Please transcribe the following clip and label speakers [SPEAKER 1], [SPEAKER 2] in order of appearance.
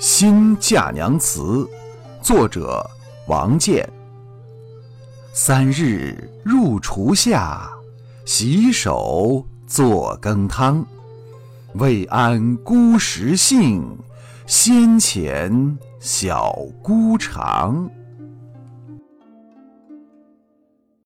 [SPEAKER 1] 新嫁娘词，作者王建。三日入厨下，洗手做羹汤。未谙姑食性，先遣小姑尝。